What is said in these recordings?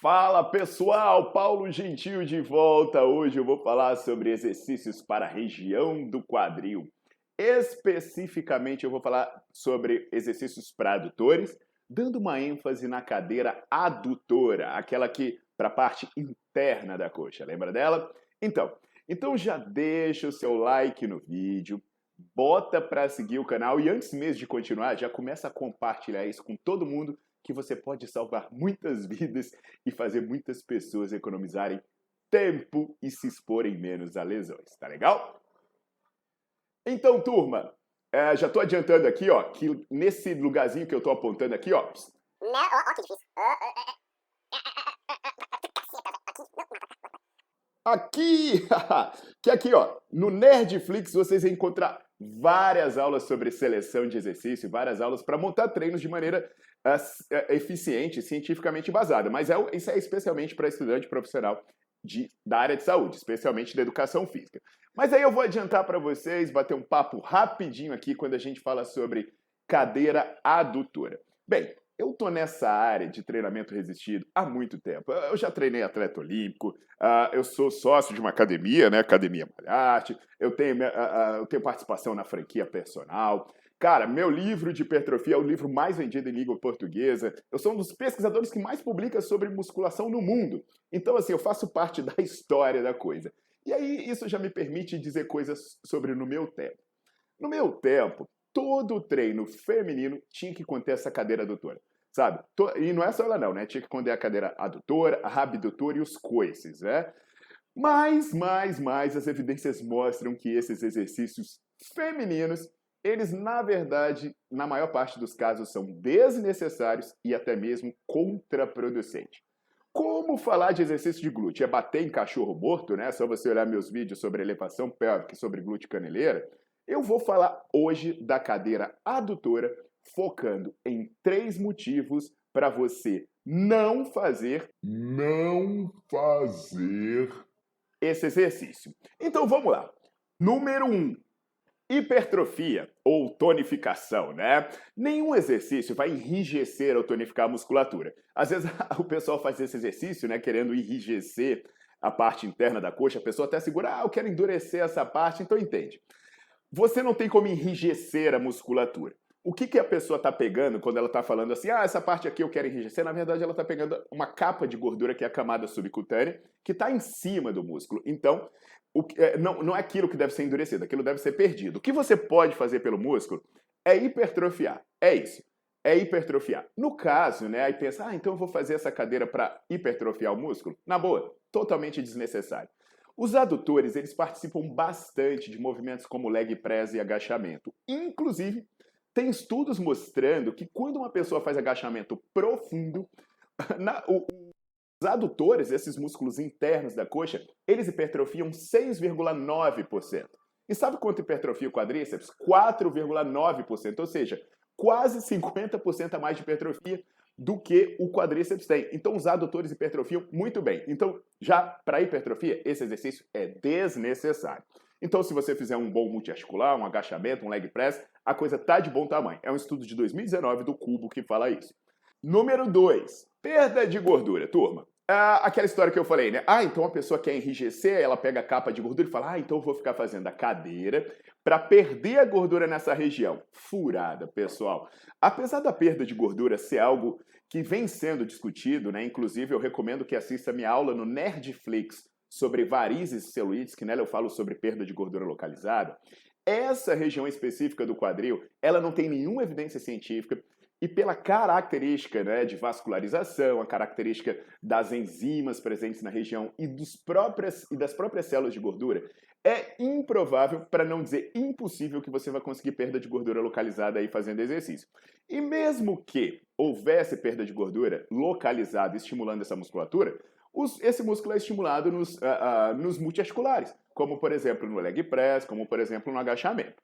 Fala pessoal, Paulo Gentil de volta. Hoje eu vou falar sobre exercícios para a região do quadril. Especificamente eu vou falar sobre exercícios para adutores, dando uma ênfase na cadeira adutora, aquela que para a parte interna da coxa. Lembra dela? Então, então já deixa o seu like no vídeo, bota para seguir o canal e antes mesmo de continuar, já começa a compartilhar isso com todo mundo que você pode salvar muitas vidas e fazer muitas pessoas economizarem tempo e se exporem menos a lesões, tá legal? Então, turma, é, já estou adiantando aqui, ó, que nesse lugarzinho que eu estou apontando aqui, ó. Aqui, que aqui, ó, no Nerdflix vocês vão encontrar várias aulas sobre seleção de exercício, várias aulas para montar treinos de maneira uh, eficiente, cientificamente embasada. Mas é, isso é especialmente para estudante profissional de, da área de saúde, especialmente da educação física. Mas aí eu vou adiantar para vocês, bater um papo rapidinho aqui quando a gente fala sobre cadeira adutora. Bem, eu tô nessa área de treinamento resistido há muito tempo. Eu já treinei atleta olímpico, uh, eu sou sócio de uma academia, né? Academia Malharte, eu uh, uh, eu tenho participação na franquia personal. Cara, meu livro de hipertrofia é o livro mais vendido em língua portuguesa. Eu sou um dos pesquisadores que mais publica sobre musculação no mundo. Então, assim, eu faço parte da história da coisa. E aí, isso já me permite dizer coisas sobre no meu tempo. No meu tempo, todo treino feminino tinha que conter essa cadeira doutora sabe? E não é só ela não, né? Tinha que esconder a cadeira adutora, a abdutora e os coices, né? Mas, mais, mais, as evidências mostram que esses exercícios femininos, eles, na verdade, na maior parte dos casos, são desnecessários e até mesmo contraproducentes. Como falar de exercício de glúteo? É bater em cachorro morto, né? Só você olhar meus vídeos sobre elevação pélvica e sobre glúteo caneleira. Eu vou falar hoje da cadeira adutora focando em três motivos para você não fazer, não fazer esse exercício. Então vamos lá. Número 1. Um, hipertrofia ou tonificação, né? Nenhum exercício vai enrijecer ou tonificar a musculatura. Às vezes o pessoal faz esse exercício, né, querendo enrijecer a parte interna da coxa, a pessoa até segura, ah, eu quero endurecer essa parte, então entende. Você não tem como enrijecer a musculatura. O que, que a pessoa está pegando quando ela está falando assim, ah, essa parte aqui eu quero enrijecer? Na verdade, ela está pegando uma capa de gordura, que é a camada subcutânea, que está em cima do músculo. Então, o, é, não, não é aquilo que deve ser endurecido, aquilo deve ser perdido. O que você pode fazer pelo músculo é hipertrofiar. É isso. É hipertrofiar. No caso, né, aí pensa, ah, então eu vou fazer essa cadeira para hipertrofiar o músculo? Na boa, totalmente desnecessário. Os adutores, eles participam bastante de movimentos como leg press e agachamento. Inclusive, tem estudos mostrando que quando uma pessoa faz agachamento profundo, na, o, os adutores, esses músculos internos da coxa, eles hipertrofiam 6,9%. E sabe quanto hipertrofia o quadríceps? 4,9%, ou seja, quase 50% a mais de hipertrofia do que o quadríceps tem. Então os adutores hipertrofiam muito bem. Então, já para hipertrofia, esse exercício é desnecessário. Então, se você fizer um bom multiarticular, um agachamento, um leg press, a coisa tá de bom tamanho. É um estudo de 2019 do Cubo que fala isso. Número 2, perda de gordura. Turma, ah, aquela história que eu falei, né? Ah, então a pessoa quer enrijecer, ela pega a capa de gordura e fala, ah, então eu vou ficar fazendo a cadeira para perder a gordura nessa região. Furada, pessoal. Apesar da perda de gordura ser algo que vem sendo discutido, né? Inclusive, eu recomendo que assista minha aula no Nerdflix sobre varizes e celulites, que nela eu falo sobre perda de gordura localizada. Essa região específica do quadril, ela não tem nenhuma evidência científica e pela característica né, de vascularização, a característica das enzimas presentes na região e, dos próprias, e das próprias células de gordura, é improvável, para não dizer impossível, que você vai conseguir perda de gordura localizada aí fazendo exercício. E mesmo que houvesse perda de gordura localizada estimulando essa musculatura, os, esse músculo é estimulado nos, uh, uh, nos multiarticulares, como por exemplo no leg press, como por exemplo no agachamento.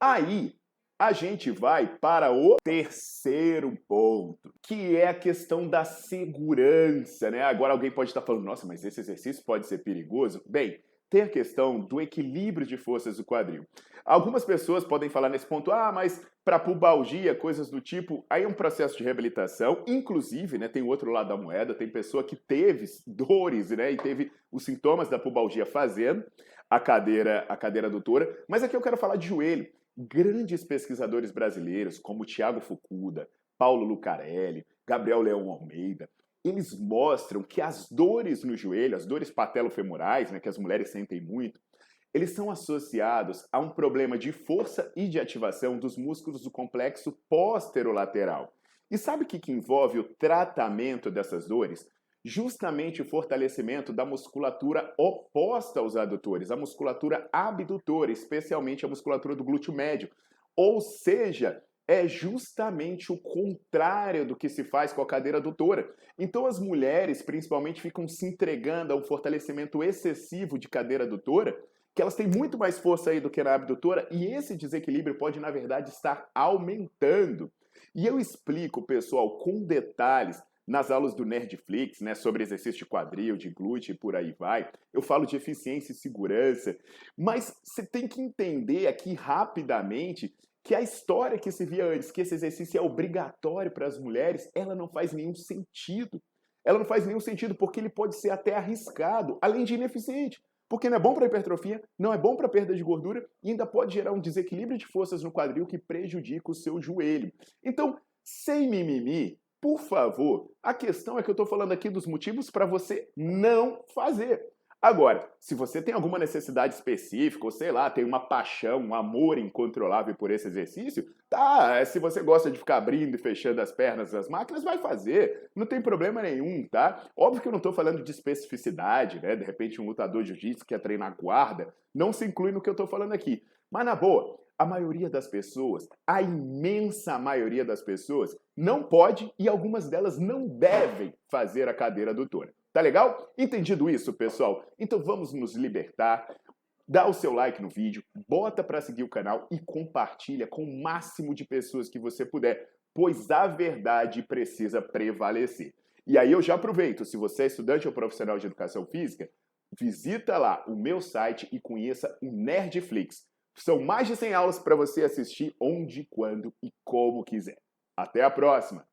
Aí a gente vai para o terceiro ponto, que é a questão da segurança, né? Agora alguém pode estar falando, nossa, mas esse exercício pode ser perigoso. Bem, tem a questão do equilíbrio de forças do quadril. Algumas pessoas podem falar nesse ponto, ah, mas para pubalgia, coisas do tipo, aí é um processo de reabilitação, inclusive, né, tem o outro lado da moeda, tem pessoa que teve dores, né, e teve os sintomas da pubalgia fazendo a cadeira, a cadeira adutora, mas aqui eu quero falar de joelho. Grandes pesquisadores brasileiros, como Tiago Fukuda, Paulo Lucarelli, Gabriel Leão Almeida, eles mostram que as dores no joelho, as dores patelofemorais, né, que as mulheres sentem muito, eles são associados a um problema de força e de ativação dos músculos do complexo posterolateral. E sabe o que, que envolve o tratamento dessas dores? Justamente o fortalecimento da musculatura oposta aos adutores, a musculatura abdutora, especialmente a musculatura do glúteo médio. Ou seja, é justamente o contrário do que se faz com a cadeira adutora. Então as mulheres, principalmente, ficam se entregando a um fortalecimento excessivo de cadeira adutora que elas têm muito mais força aí do que na abdutora e esse desequilíbrio pode, na verdade, estar aumentando. E eu explico, pessoal, com detalhes nas aulas do Nerdflix, né, sobre exercício de quadril, de glúteo e por aí vai. Eu falo de eficiência e segurança, mas você tem que entender aqui rapidamente que a história que se via antes, que esse exercício é obrigatório para as mulheres, ela não faz nenhum sentido. Ela não faz nenhum sentido porque ele pode ser até arriscado, além de ineficiente porque não é bom para hipertrofia, não é bom para perda de gordura e ainda pode gerar um desequilíbrio de forças no quadril que prejudica o seu joelho. Então, sem mimimi, por favor, a questão é que eu estou falando aqui dos motivos para você não fazer. Agora, se você tem alguma necessidade específica, ou sei lá, tem uma paixão, um amor incontrolável por esse exercício, tá, se você gosta de ficar abrindo e fechando as pernas das máquinas, vai fazer, não tem problema nenhum, tá? Óbvio que eu não estou falando de especificidade, né? De repente um lutador de jiu-jitsu quer treinar guarda, não se inclui no que eu estou falando aqui. Mas na boa, a maioria das pessoas, a imensa maioria das pessoas, não pode e algumas delas não devem fazer a cadeira adutora. Tá legal? Entendido isso, pessoal? Então vamos nos libertar. Dá o seu like no vídeo, bota para seguir o canal e compartilha com o máximo de pessoas que você puder, pois a verdade precisa prevalecer. E aí eu já aproveito, se você é estudante ou profissional de educação física, visita lá o meu site e conheça o Nerdflix. São mais de 100 aulas para você assistir onde, quando e como quiser. Até a próxima!